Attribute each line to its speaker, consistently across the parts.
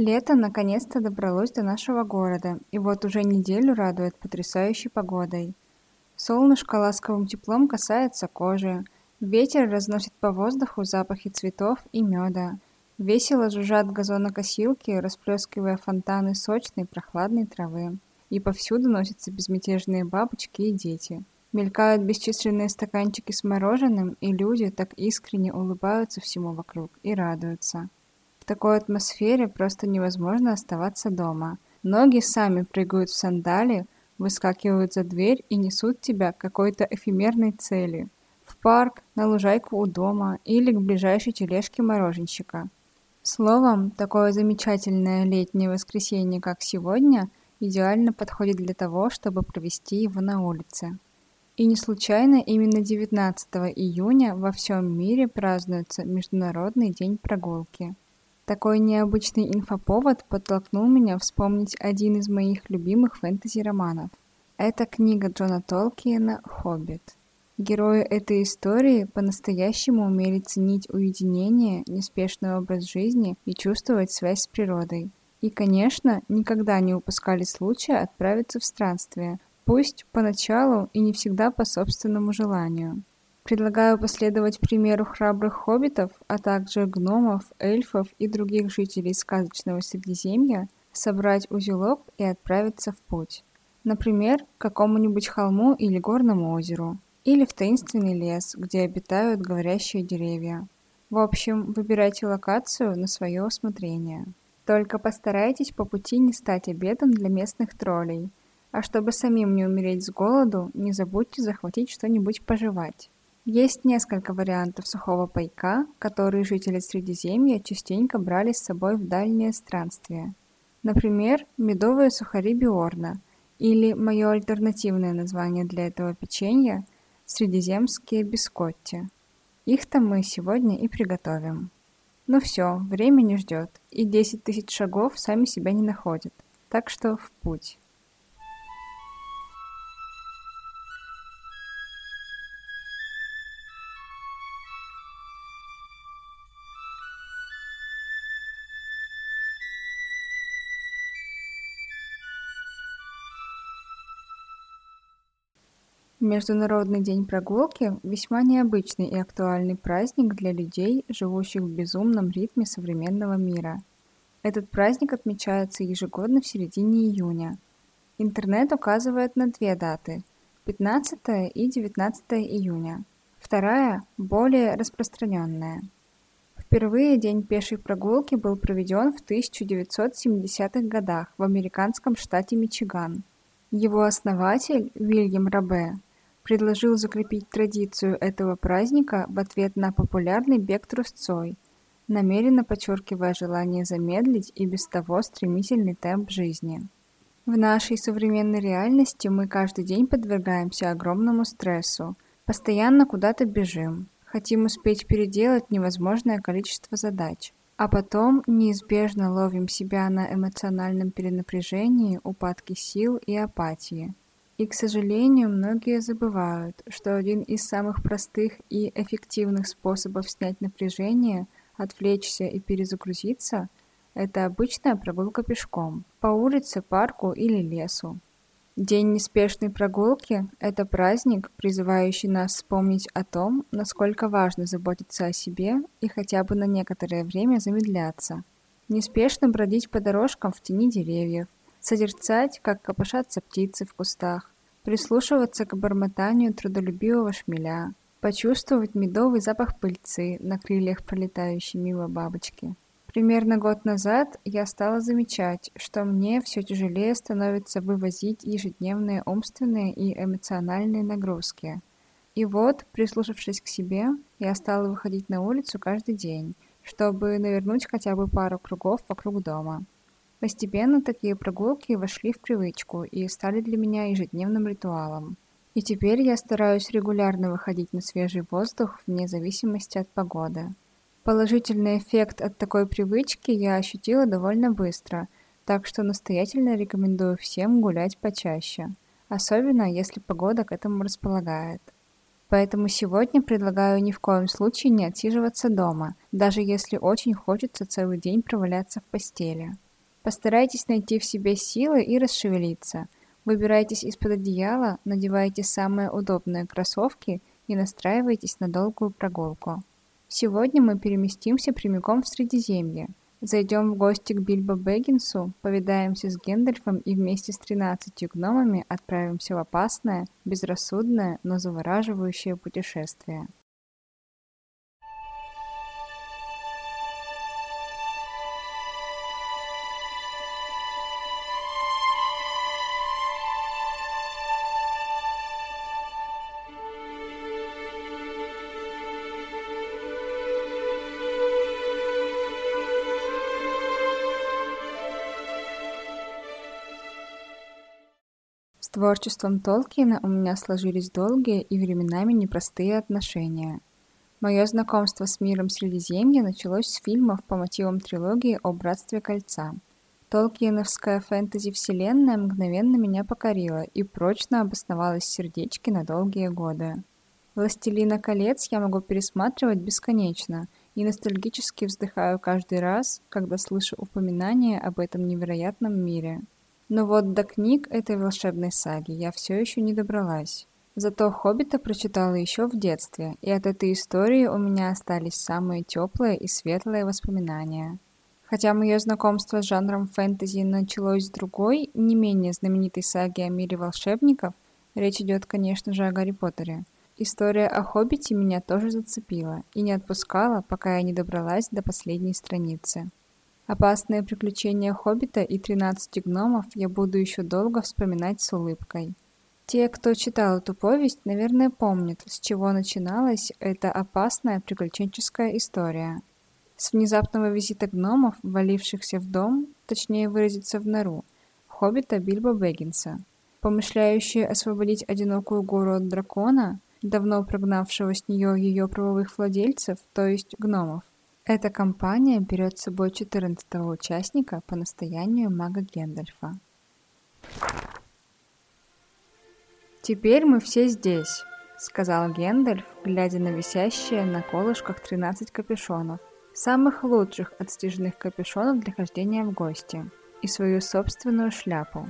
Speaker 1: Лето наконец-то добралось до нашего города, и вот уже неделю радует потрясающей погодой. Солнышко ласковым теплом касается кожи, ветер разносит по воздуху запахи цветов и меда. Весело жужжат газонокосилки, расплескивая фонтаны сочной прохладной травы. И повсюду носятся безмятежные бабочки и дети. Мелькают бесчисленные стаканчики с мороженым, и люди так искренне улыбаются всему вокруг и радуются такой атмосфере просто невозможно оставаться дома. Ноги сами прыгают в сандали, выскакивают за дверь и несут тебя к какой-то эфемерной цели. В парк, на лужайку у дома или к ближайшей тележке мороженщика. Словом, такое замечательное летнее воскресенье, как сегодня, идеально подходит для того, чтобы провести его на улице. И не случайно именно 19 июня во всем мире празднуется Международный день прогулки. Такой необычный инфоповод подтолкнул меня вспомнить один из моих любимых фэнтези-романов. Это книга Джона Толкиена «Хоббит». Герои этой истории по-настоящему умели ценить уединение, неспешный образ жизни и чувствовать связь с природой. И, конечно, никогда не упускали случая отправиться в странствие, пусть поначалу и не всегда по собственному желанию. Предлагаю последовать примеру храбрых хоббитов, а также гномов, эльфов и других жителей сказочного Средиземья, собрать узелок и отправиться в путь. Например, к какому-нибудь холму или горному озеру, или в таинственный лес, где обитают говорящие деревья. В общем, выбирайте локацию на свое усмотрение. Только постарайтесь по пути не стать обедом для местных троллей. А чтобы самим не умереть с голоду, не забудьте захватить что-нибудь пожевать. Есть несколько вариантов сухого пайка, которые жители Средиземья частенько брали с собой в дальние странствия. Например, медовые сухари Биорна, или мое альтернативное название для этого печенья – средиземские бискотти. Их-то мы сегодня и приготовим. Ну все, время не ждет, и 10 тысяч шагов сами себя не находят, так что в путь. Международный день прогулки – весьма необычный и актуальный праздник для людей, живущих в безумном ритме современного мира. Этот праздник отмечается ежегодно в середине июня. Интернет указывает на две даты – 15 и 19 июня. Вторая – более распространенная. Впервые день пешей прогулки был проведен в 1970-х годах в американском штате Мичиган. Его основатель, Вильям Рабе, предложил закрепить традицию этого праздника в ответ на популярный бег трусцой, намеренно подчеркивая желание замедлить и без того стремительный темп жизни. В нашей современной реальности мы каждый день подвергаемся огромному стрессу, постоянно куда-то бежим, хотим успеть переделать невозможное количество задач, а потом неизбежно ловим себя на эмоциональном перенапряжении, упадке сил и апатии. И, к сожалению, многие забывают, что один из самых простых и эффективных способов снять напряжение, отвлечься и перезагрузиться – это обычная прогулка пешком, по улице, парку или лесу. День неспешной прогулки – это праздник, призывающий нас вспомнить о том, насколько важно заботиться о себе и хотя бы на некоторое время замедляться. Неспешно бродить по дорожкам в тени деревьев, созерцать, как копошатся птицы в кустах, прислушиваться к бормотанию трудолюбивого шмеля, почувствовать медовый запах пыльцы на крыльях пролетающей мимо бабочки. Примерно год назад я стала замечать, что мне все тяжелее становится вывозить ежедневные умственные и эмоциональные нагрузки. И вот, прислушавшись к себе, я стала выходить на улицу каждый день, чтобы навернуть хотя бы пару кругов вокруг дома. Постепенно такие прогулки вошли в привычку и стали для меня ежедневным ритуалом. И теперь я стараюсь регулярно выходить на свежий воздух вне зависимости от погоды. Положительный эффект от такой привычки я ощутила довольно быстро, так что настоятельно рекомендую всем гулять почаще, особенно если погода к этому располагает. Поэтому сегодня предлагаю ни в коем случае не отсиживаться дома, даже если очень хочется целый день проваляться в постели. Постарайтесь найти в себе силы и расшевелиться. Выбирайтесь из-под одеяла, надевайте самые удобные кроссовки и настраивайтесь на долгую прогулку. Сегодня мы переместимся прямиком в Средиземье. Зайдем в гости к Бильбо Бэггинсу, повидаемся с Гендальфом и вместе с тринадцатью гномами отправимся в опасное, безрассудное, но завораживающее путешествие. Творчеством Толкиена у меня сложились долгие и временами непростые отношения. Мое знакомство с миром Средиземья началось с фильмов по мотивам трилогии о Братстве Кольца. Толкиеновская фэнтези-вселенная мгновенно меня покорила и прочно обосновалась в сердечке на долгие годы. «Властелина колец» я могу пересматривать бесконечно и ностальгически вздыхаю каждый раз, когда слышу упоминания об этом невероятном мире – но вот до книг этой волшебной саги я все еще не добралась. Зато «Хоббита» прочитала еще в детстве, и от этой истории у меня остались самые теплые и светлые воспоминания. Хотя мое знакомство с жанром фэнтези началось с другой, не менее знаменитой саги о мире волшебников, речь идет, конечно же, о Гарри Поттере. История о Хоббите меня тоже зацепила и не отпускала, пока я не добралась до последней страницы. Опасные приключения Хоббита и тринадцати гномов я буду еще долго вспоминать с улыбкой. Те, кто читал эту повесть, наверное, помнят, с чего начиналась эта опасная приключенческая история. С внезапного визита гномов, валившихся в дом, точнее выразиться в нору, хоббита Бильбо Бэггинса. Помышляющие освободить одинокую гору от дракона, давно прогнавшего с нее ее правовых владельцев, то есть гномов, эта кампания берет с собой 14 участника по настоянию мага Гендальфа. «Теперь мы все здесь», — сказал Гендальф, глядя на висящие на колышках 13 капюшонов, самых лучших отстеженных капюшонов для хождения в гости, и свою собственную шляпу.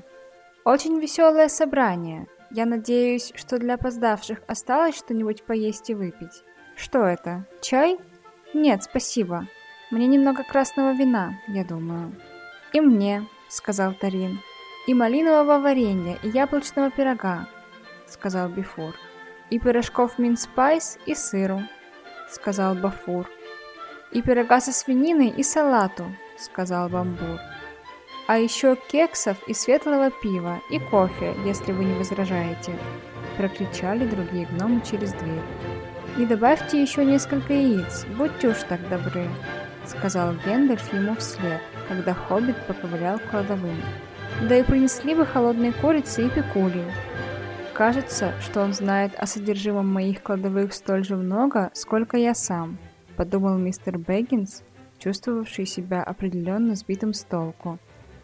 Speaker 1: «Очень веселое собрание. Я надеюсь, что для опоздавших осталось что-нибудь поесть и выпить. Что это? Чай?» «Нет, спасибо. Мне немного красного вина, я думаю». «И мне», — сказал Торин. «И малинового варенья, и яблочного пирога», — сказал Бифур. «И пирожков mince pies, и сыру», — сказал Бофур. «И пирога со свининой, и салату», — сказал Бомбур. «А еще кексов и светлого пива, и кофе, если вы не возражаете», — прокричали другие гномы через дверь. «И добавьте еще несколько яиц, будьте уж так добры», — сказал Гендальф ему вслед, когда Хоббит поковылял к кладовым. «Да и принесли бы холодные курицы и пекули». «Кажется, что он знает о содержимом моих кладовых столь же много, сколько я сам», — подумал мистер Бэггинс, чувствовавший себя определенно сбитым с толку.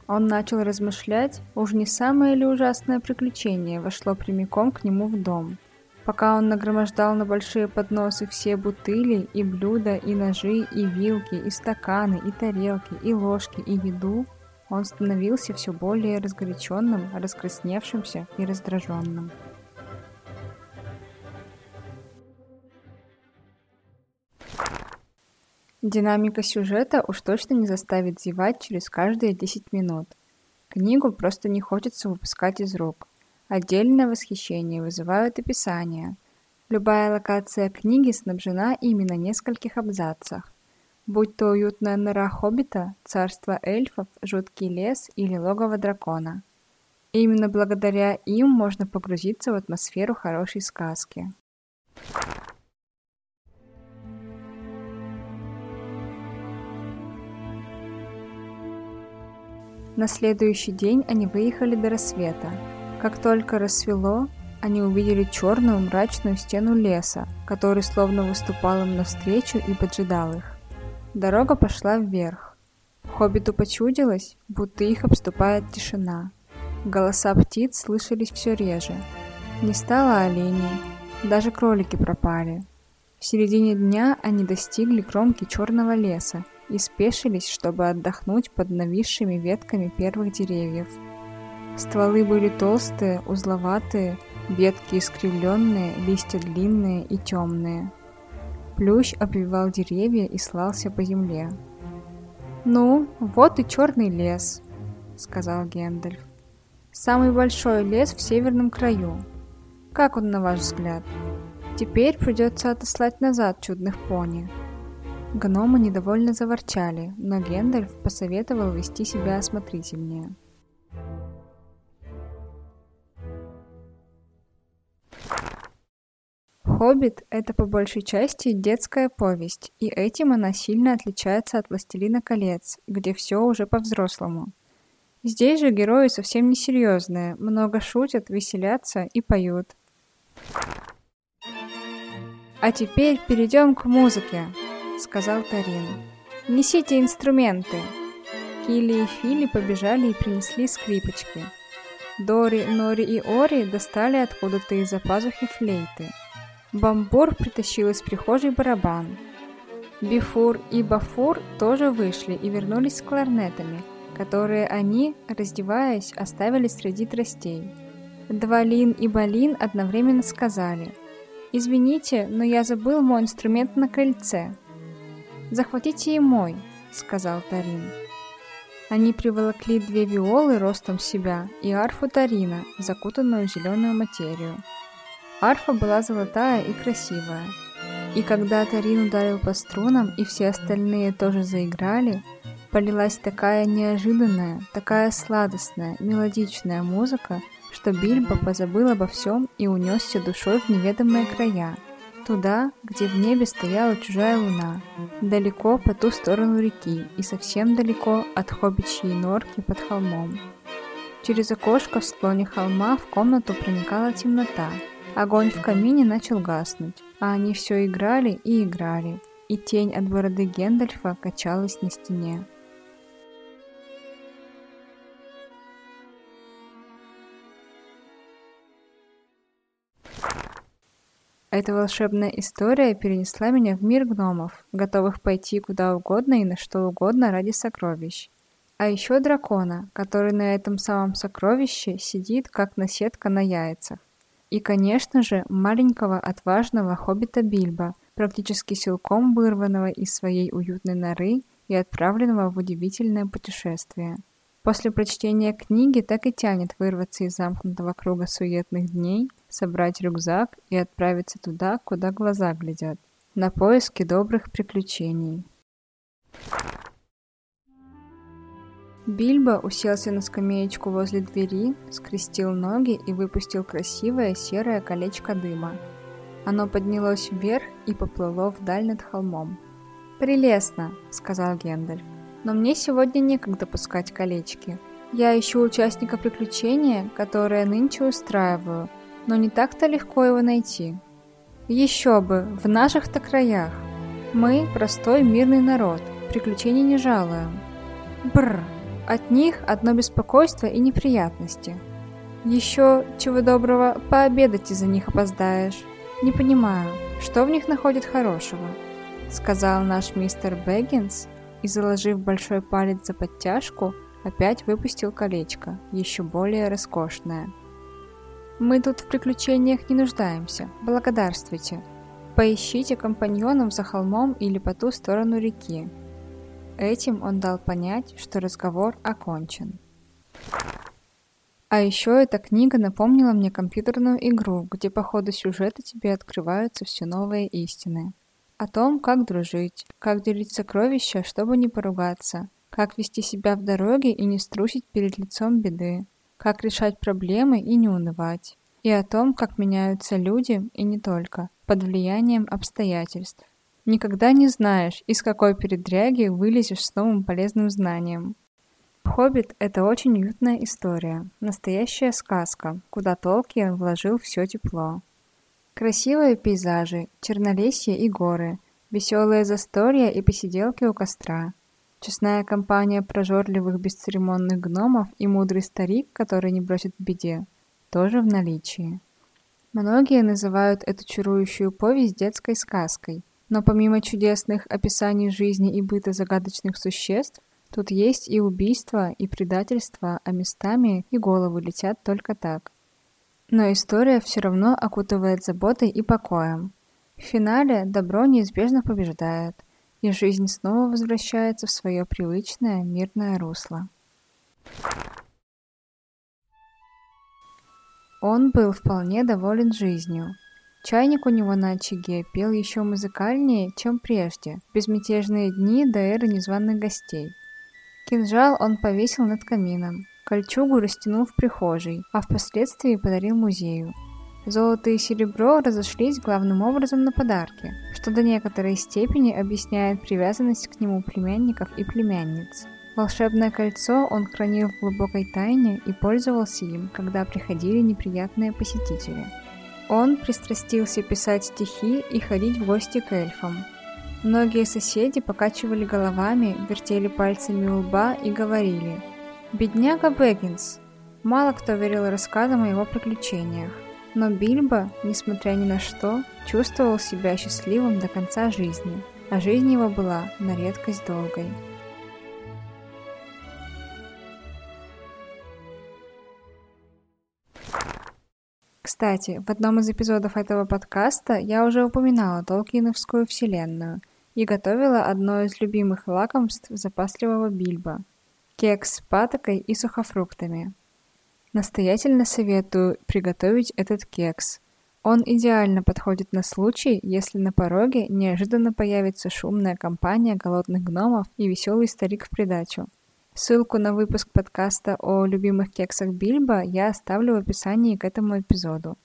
Speaker 1: Он начал размышлять, уж не самое ли ужасное приключение вошло прямиком к нему в дом. Пока он нагромождал на большие подносы все бутыли и блюда, и ножи, и вилки, и стаканы, и тарелки, и ложки, и еду, он становился все более разгоряченным, раскрасневшимся и раздраженным. Динамика сюжета уж точно не заставит зевать через каждые 10 минут. Книгу просто не хочется выпускать из рук. Отдельное восхищение вызывают описания. Любая локация книги снабжена ими на нескольких абзацах. Будь то уютная нора хоббита, царство эльфов, жуткий лес или логово дракона. именно благодаря им можно погрузиться в атмосферу хорошей сказки. На следующий день они выехали до рассвета. Как только рассвело, они увидели черную мрачную стену леса, который словно выступал им навстречу и поджидал их. Дорога пошла вверх. Хоббиту почудилось, будто их обступает тишина. Голоса птиц слышались все реже. Не стало оленей, даже кролики пропали. В середине дня они достигли кромки черного леса и спешились, чтобы отдохнуть под нависшими ветками первых деревьев. Стволы были толстые, узловатые, Ветки искривленные, листья длинные и темные. Плющ обвивал деревья и слался по земле. «Ну, вот и черный лес», — сказал Гендальф. «Самый большой лес в северном краю. Как он, на ваш взгляд? Теперь придется отослать назад чудных пони». Гномы недовольно заворчали, но Гендальф посоветовал вести себя осмотрительнее. «Хоббит» — это по большей части детская повесть, и этим она сильно отличается от «Властелина колец», где все уже по-взрослому. Здесь же герои совсем не серьезные, много шутят, веселятся и поют. «А теперь перейдем к музыке», — сказал Тарин. «Несите инструменты». Килли и Фили побежали и принесли скрипочки. Дори, Нори и Ори достали откуда-то из-за пазухи флейты — Бамбур притащил из прихожей барабан. Бифур и Бафур тоже вышли и вернулись с кларнетами, которые они, раздеваясь, оставили среди тростей. Двалин и Балин одновременно сказали «Извините, но я забыл мой инструмент на крыльце». «Захватите и мой», — сказал Тарин. Они приволокли две виолы ростом себя и арфу Тарина, закутанную в зеленую материю. Арфа была золотая и красивая. И когда Тарин ударил по струнам, и все остальные тоже заиграли, полилась такая неожиданная, такая сладостная, мелодичная музыка, что Бильбо позабыл обо всем и унесся душой в неведомые края, туда, где в небе стояла чужая луна, далеко по ту сторону реки и совсем далеко от хоббичьей норки под холмом. Через окошко в склоне холма в комнату проникала темнота, Огонь в камине начал гаснуть, а они все играли и играли, и тень от бороды Гендальфа качалась на стене. Эта волшебная история перенесла меня в мир гномов, готовых пойти куда угодно и на что угодно ради сокровищ. А еще дракона, который на этом самом сокровище сидит, как наседка на яйцах. И, конечно же, маленького отважного хоббита Бильбо, практически силком вырванного из своей уютной норы и отправленного в удивительное путешествие. После прочтения книги так и тянет вырваться из замкнутого круга суетных дней, собрать рюкзак и отправиться туда, куда глаза глядят, на поиски добрых приключений. Бильбо уселся на скамеечку возле двери, скрестил ноги и выпустил красивое серое колечко дыма. Оно поднялось вверх и поплыло вдаль над холмом. «Прелестно», — сказал Гендальф. «Но мне сегодня некогда пускать колечки. Я ищу участника приключения, которое нынче устраиваю, но не так-то легко его найти. Еще бы, в наших-то краях. Мы простой мирный народ, приключений не жалуем. Бррр. От них одно беспокойство и неприятности. Еще, чего доброго, пообедать из-за них опоздаешь. Не понимаю, что в них находит хорошего? Сказал наш мистер Бэггинс и, заложив большой палец за подтяжку, опять выпустил колечко, еще более роскошное. Мы тут в приключениях не нуждаемся, благодарствуйте. Поищите компаньонов за холмом или по ту сторону реки. Этим он дал понять, что разговор окончен. А еще эта книга напомнила мне компьютерную игру, где по ходу сюжета тебе открываются все новые истины. О том, как дружить, как делить сокровища, чтобы не поругаться, как вести себя в дороге и не струсить перед лицом беды, как решать проблемы и не унывать, и о том, как меняются люди, и не только, под влиянием обстоятельств. Никогда не знаешь, из какой передряги вылезешь с новым полезным знанием. «Хоббит» — это очень уютная история, настоящая сказка, куда Толкиен вложил все тепло. Красивые пейзажи, чернолесье и горы, веселые застолья и посиделки у костра, честная компания прожорливых бесцеремонных гномов и мудрый старик, который не бросит в беде, тоже в наличии. Многие называют эту чарующую повесть детской сказкой, но помимо чудесных описаний жизни и быта загадочных существ, Тут есть и убийства, и предательство, а местами и головы летят только так. Но история все равно окутывает заботой и покоем. В финале добро неизбежно побеждает, и жизнь снова возвращается в свое привычное мирное русло. Он был вполне доволен жизнью. Чайник у него на очаге пел еще музыкальнее, чем прежде, в безмятежные дни до эры незваных гостей – Кинжал он повесил над камином, кольчугу растянул в прихожей, а впоследствии подарил музею. Золото и серебро разошлись главным образом на подарки, что до некоторой степени объясняет привязанность к нему племянников и племянниц. Волшебное кольцо он хранил в глубокой тайне и пользовался им, когда приходили неприятные посетители. Он пристрастился писать стихи и ходить в гости к эльфам, Многие соседи покачивали головами, вертели пальцами у лба и говорили «Бедняга Бэггинс!». Мало кто верил рассказам о его приключениях, но Бильбо, несмотря ни на что, чувствовал себя счастливым до конца жизни, а жизнь его была на редкость долгой. Кстати, в одном из эпизодов этого подкаста я уже упоминала Толкиновскую вселенную – и готовила одно из любимых лакомств запасливого Бильбо – кекс с патокой и сухофруктами. Настоятельно советую приготовить этот кекс. Он идеально подходит на случай, если на пороге неожиданно появится шумная компания голодных гномов и веселый старик в придачу. Ссылку на выпуск подкаста о любимых кексах Бильбо я оставлю в описании к этому эпизоду.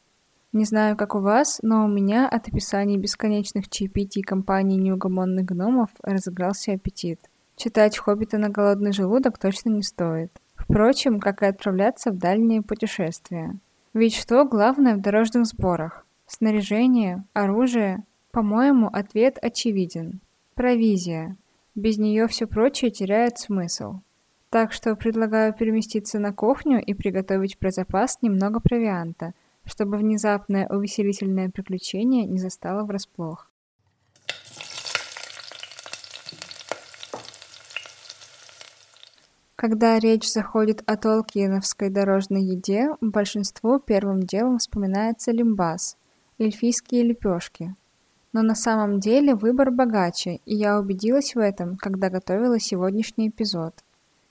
Speaker 1: Не знаю, как у вас, но у меня от описаний бесконечных чаепитий компании неугомонных гномов разыгрался аппетит. Читать «Хоббита» на голодный желудок точно не стоит. Впрочем, как и отправляться в дальние путешествия. Ведь что главное в дорожных сборах? Снаряжение, оружие? По-моему, ответ очевиден. Провизия. Без нее все прочее теряет смысл. Так что предлагаю переместиться на кухню и приготовить про запас немного провианта – чтобы внезапное увеселительное приключение не застало врасплох. Когда речь заходит о толкиеновской дорожной еде, большинству первым делом вспоминается лимбас – эльфийские лепешки. Но на самом деле выбор богаче, и я убедилась в этом, когда готовила сегодняшний эпизод –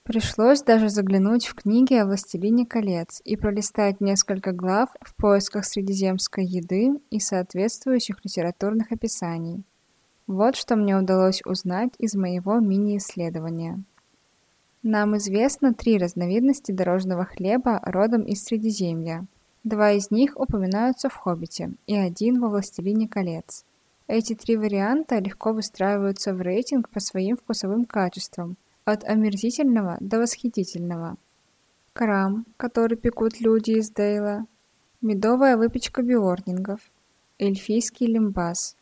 Speaker 1: Пришлось даже заглянуть в книги о «Властелине колец» и пролистать несколько глав в поисках средиземской еды и соответствующих литературных описаний. Вот что мне удалось узнать из моего мини-исследования. Нам известно три разновидности дорожного хлеба родом из Средиземья. Два из них упоминаются в «Хоббите» и один во «Властелине колец». Эти три варианта легко выстраиваются в рейтинг по своим вкусовым качествам – от омерзительного до восхитительного. Крам, который пекут люди из Дейла, медовая выпечка биорнингов, эльфийский лимбас.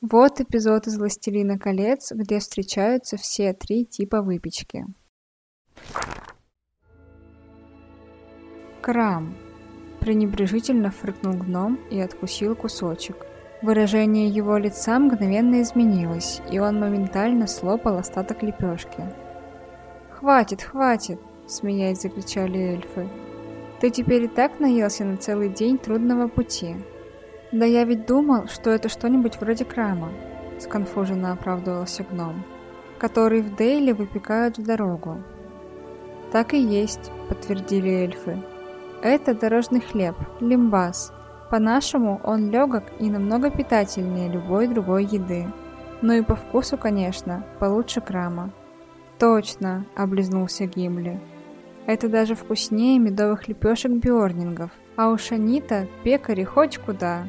Speaker 1: Вот эпизод из «Властелина колец», где встречаются все три типа выпечки. Крам. Пренебрежительно фыркнул гном и откусил кусочек. Выражение его лица мгновенно изменилось, и он моментально слопал остаток лепешки. «Хватит, хватит!» — смеясь закричали эльфы. «Ты теперь и так наелся на целый день трудного пути». «Да я ведь думал, что это что-нибудь вроде крама», — сконфуженно оправдывался гном, «который в Дейле выпекают в дорогу». «Так и есть», — подтвердили эльфы. «Это дорожный хлеб, лимбас. По-нашему он легок и намного питательнее любой другой еды. Ну и по вкусу, конечно, получше крама». «Точно!» – облизнулся Гимли. «Это даже вкуснее медовых лепешек Бьорнингов, а у Шанита пекари хоть куда!»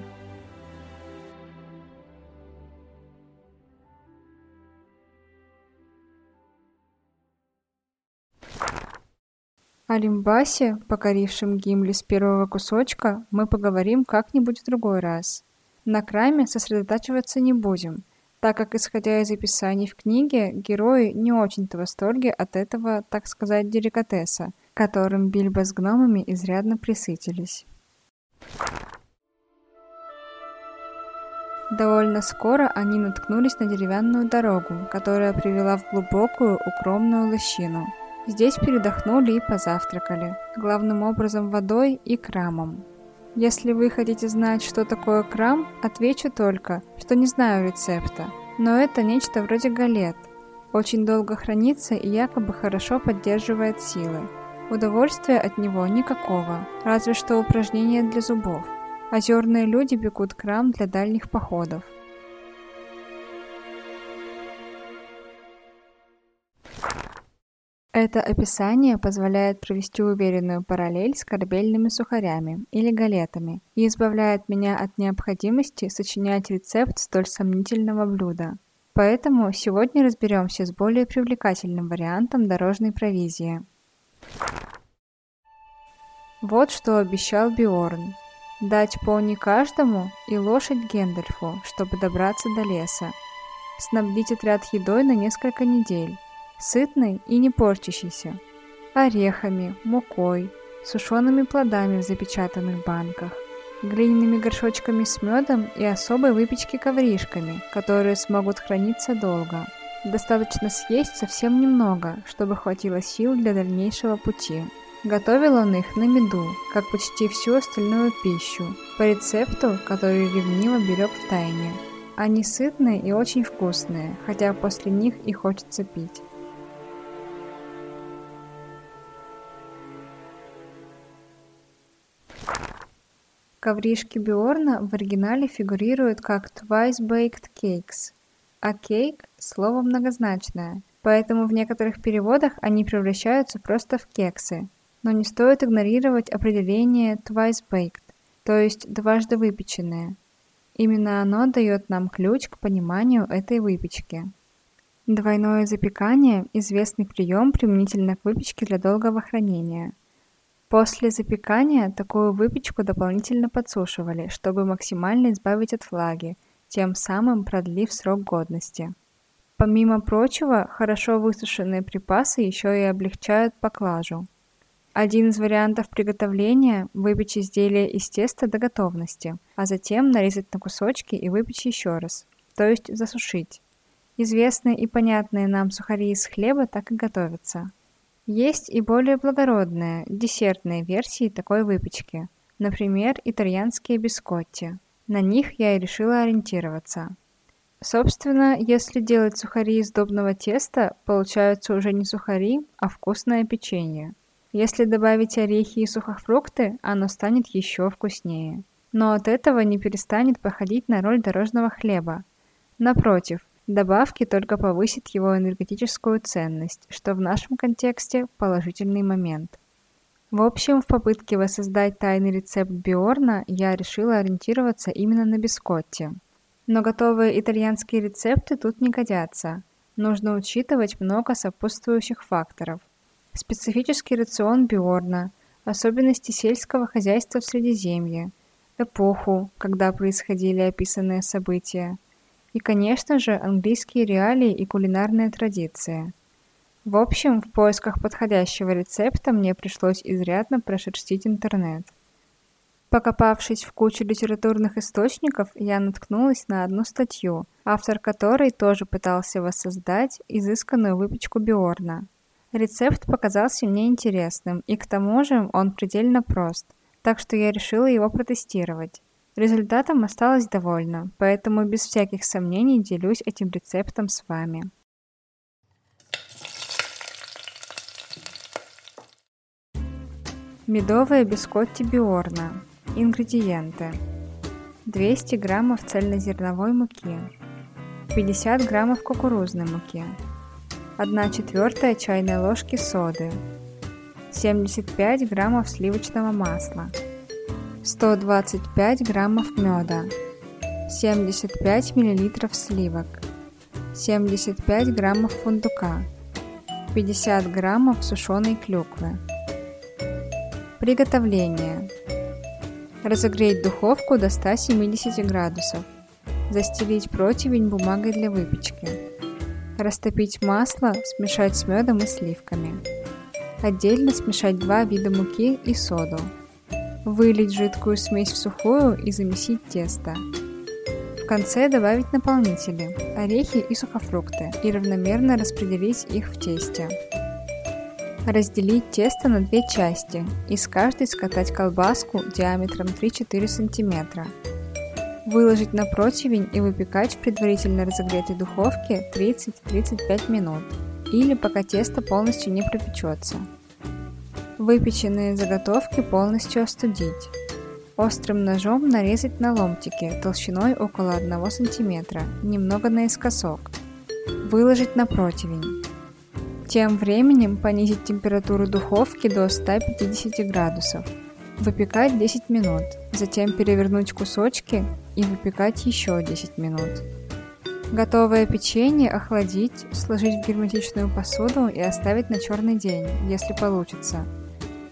Speaker 1: О Лимбасе, покорившем Гимли с первого кусочка, мы поговорим как-нибудь в другой раз. На краме сосредотачиваться не будем, так как, исходя из описаний в книге, герои не очень-то в восторге от этого, так сказать, деликатеса, которым Бильбо с гномами изрядно присытились. Довольно скоро они наткнулись на деревянную дорогу, которая привела в глубокую укромную лощину – Здесь передохнули и позавтракали, главным образом водой и крамом. Если вы хотите знать, что такое крам, отвечу только, что не знаю рецепта. Но это нечто вроде галет. Очень долго хранится и якобы хорошо поддерживает силы. Удовольствия от него никакого, разве что упражнения для зубов. Озерные люди бегут крам для дальних походов. Это описание позволяет провести уверенную параллель с корабельными сухарями или галетами и избавляет меня от необходимости сочинять рецепт столь сомнительного блюда. Поэтому сегодня разберемся с более привлекательным вариантом дорожной провизии. Вот что обещал Биорн. Дать пони каждому и лошадь Гендальфу, чтобы добраться до леса. Снабдить отряд едой на несколько недель сытный и не порчащийся, орехами, мукой, сушеными плодами в запечатанных банках, глиняными горшочками с медом и особой выпечки ковришками, которые смогут храниться долго. Достаточно съесть совсем немного, чтобы хватило сил для дальнейшего пути. Готовил он их на меду, как почти всю остальную пищу, по рецепту, который ревниво берег в тайне. Они сытные и очень вкусные, хотя после них и хочется пить. Ковришки Биорна в оригинале фигурируют как Twice Baked Cakes, а cake – слово многозначное, поэтому в некоторых переводах они превращаются просто в кексы. Но не стоит игнорировать определение Twice Baked, то есть дважды выпеченные. Именно оно дает нам ключ к пониманию этой выпечки. Двойное запекание – известный прием применительно к выпечке для долгого хранения – После запекания такую выпечку дополнительно подсушивали, чтобы максимально избавить от влаги, тем самым продлив срок годности. Помимо прочего, хорошо высушенные припасы еще и облегчают поклажу. Один из вариантов приготовления – выпечь изделие из теста до готовности, а затем нарезать на кусочки и выпечь еще раз, то есть засушить. Известные и понятные нам сухари из хлеба так и готовятся. Есть и более благородные, десертные версии такой выпечки, например, итальянские бискотти. На них я и решила ориентироваться. Собственно, если делать сухари из добного теста, получаются уже не сухари, а вкусное печенье. Если добавить орехи и сухофрукты, оно станет еще вкуснее. Но от этого не перестанет походить на роль дорожного хлеба. Напротив, Добавки только повысят его энергетическую ценность, что в нашем контексте положительный момент. В общем, в попытке воссоздать тайный рецепт Биорна я решила ориентироваться именно на бискотти. Но готовые итальянские рецепты тут не годятся. Нужно учитывать много сопутствующих факторов. Специфический рацион Биорна, особенности сельского хозяйства в Средиземье, эпоху, когда происходили описанные события, и, конечно же, английские реалии и кулинарные традиции. В общем, в поисках подходящего рецепта мне пришлось изрядно прошерстить интернет. Покопавшись в кучу литературных источников, я наткнулась на одну статью, автор которой тоже пытался воссоздать изысканную выпечку Биорна. Рецепт показался мне интересным, и к тому же он предельно прост, так что я решила его протестировать. Результатом осталась довольна, поэтому без всяких сомнений делюсь этим рецептом с вами. Медовые бискотти Биорна. Ингредиенты. 200 граммов цельнозерновой муки, 50 граммов кукурузной муки, 1 четвертая чайной ложки соды, 75 граммов сливочного масла, 125 граммов меда, 75 миллилитров сливок, 75 граммов фундука, 50 граммов сушеной клюквы, Приготовление. Разогреть духовку до 170 градусов. Застелить противень бумагой для выпечки. Растопить масло, смешать с медом и сливками. Отдельно смешать два вида муки и соду. Вылить жидкую смесь в сухую и замесить тесто. В конце добавить наполнители, орехи и сухофрукты и равномерно распределить их в тесте. Разделить тесто на две части, из каждой скатать колбаску диаметром 3-4 см. Выложить на противень и выпекать в предварительно разогретой духовке 30-35 минут или пока тесто полностью не пропечется. Выпеченные заготовки полностью остудить. Острым ножом нарезать на ломтики толщиной около 1 см, немного наискосок. Выложить на противень. Тем временем понизить температуру духовки до 150 градусов. Выпекать 10 минут, затем перевернуть кусочки и выпекать еще 10 минут. Готовое печенье охладить, сложить в герметичную посуду и оставить на черный день, если получится.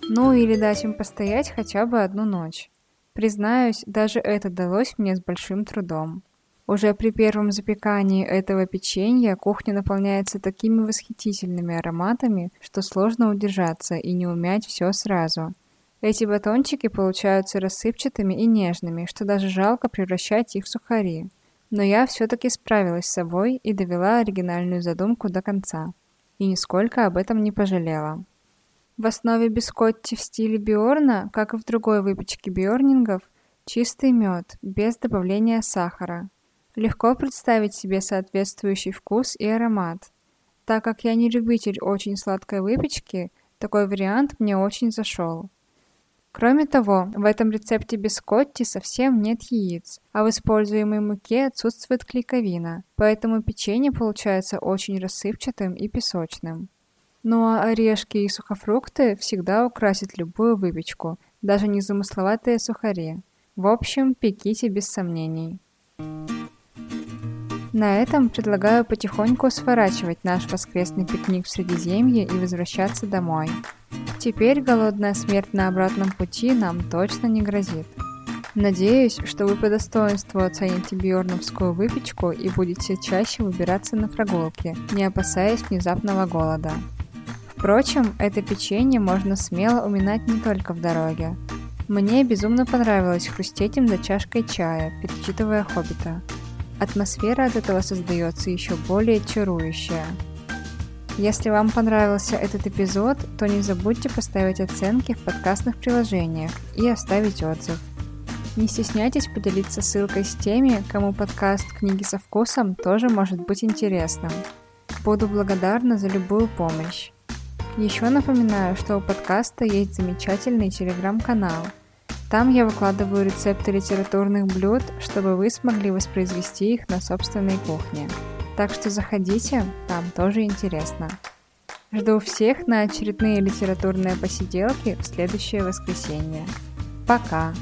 Speaker 1: Ну или дать им постоять хотя бы одну ночь. Признаюсь, даже это далось мне с большим трудом. Уже при первом запекании этого печенья кухня наполняется такими восхитительными ароматами, что сложно удержаться и не умять все сразу. Эти батончики получаются рассыпчатыми и нежными, что даже жалко превращать их в сухари. Но я все-таки справилась с собой и довела оригинальную задумку до конца. И нисколько об этом не пожалела. В основе бискотти в стиле Биорна, как и в другой выпечке биорнингов, чистый мед, без добавления сахара, Легко представить себе соответствующий вкус и аромат. Так как я не любитель очень сладкой выпечки, такой вариант мне очень зашел. Кроме того, в этом рецепте бискотти совсем нет яиц, а в используемой муке отсутствует клейковина, поэтому печенье получается очень рассыпчатым и песочным. Ну а орешки и сухофрукты всегда украсят любую выпечку, даже незамысловатые сухари. В общем, пеките без сомнений. На этом предлагаю потихоньку сворачивать наш воскресный пикник в Средиземье и возвращаться домой. Теперь голодная смерть на обратном пути нам точно не грозит. Надеюсь, что вы по достоинству оцените биорновскую выпечку и будете чаще выбираться на прогулки, не опасаясь внезапного голода. Впрочем, это печенье можно смело уминать не только в дороге. Мне безумно понравилось хрустеть им за чашкой чая, перечитывая «Хоббита». Атмосфера от этого создается еще более чарующая. Если вам понравился этот эпизод, то не забудьте поставить оценки в подкастных приложениях и оставить отзыв. Не стесняйтесь поделиться ссылкой с теми, кому подкаст «Книги со вкусом» тоже может быть интересным. Буду благодарна за любую помощь. Еще напоминаю, что у подкаста есть замечательный телеграм-канал – там я выкладываю рецепты литературных блюд, чтобы вы смогли воспроизвести их на собственной кухне. Так что заходите, там тоже интересно. Жду всех на очередные литературные посиделки в следующее воскресенье. Пока!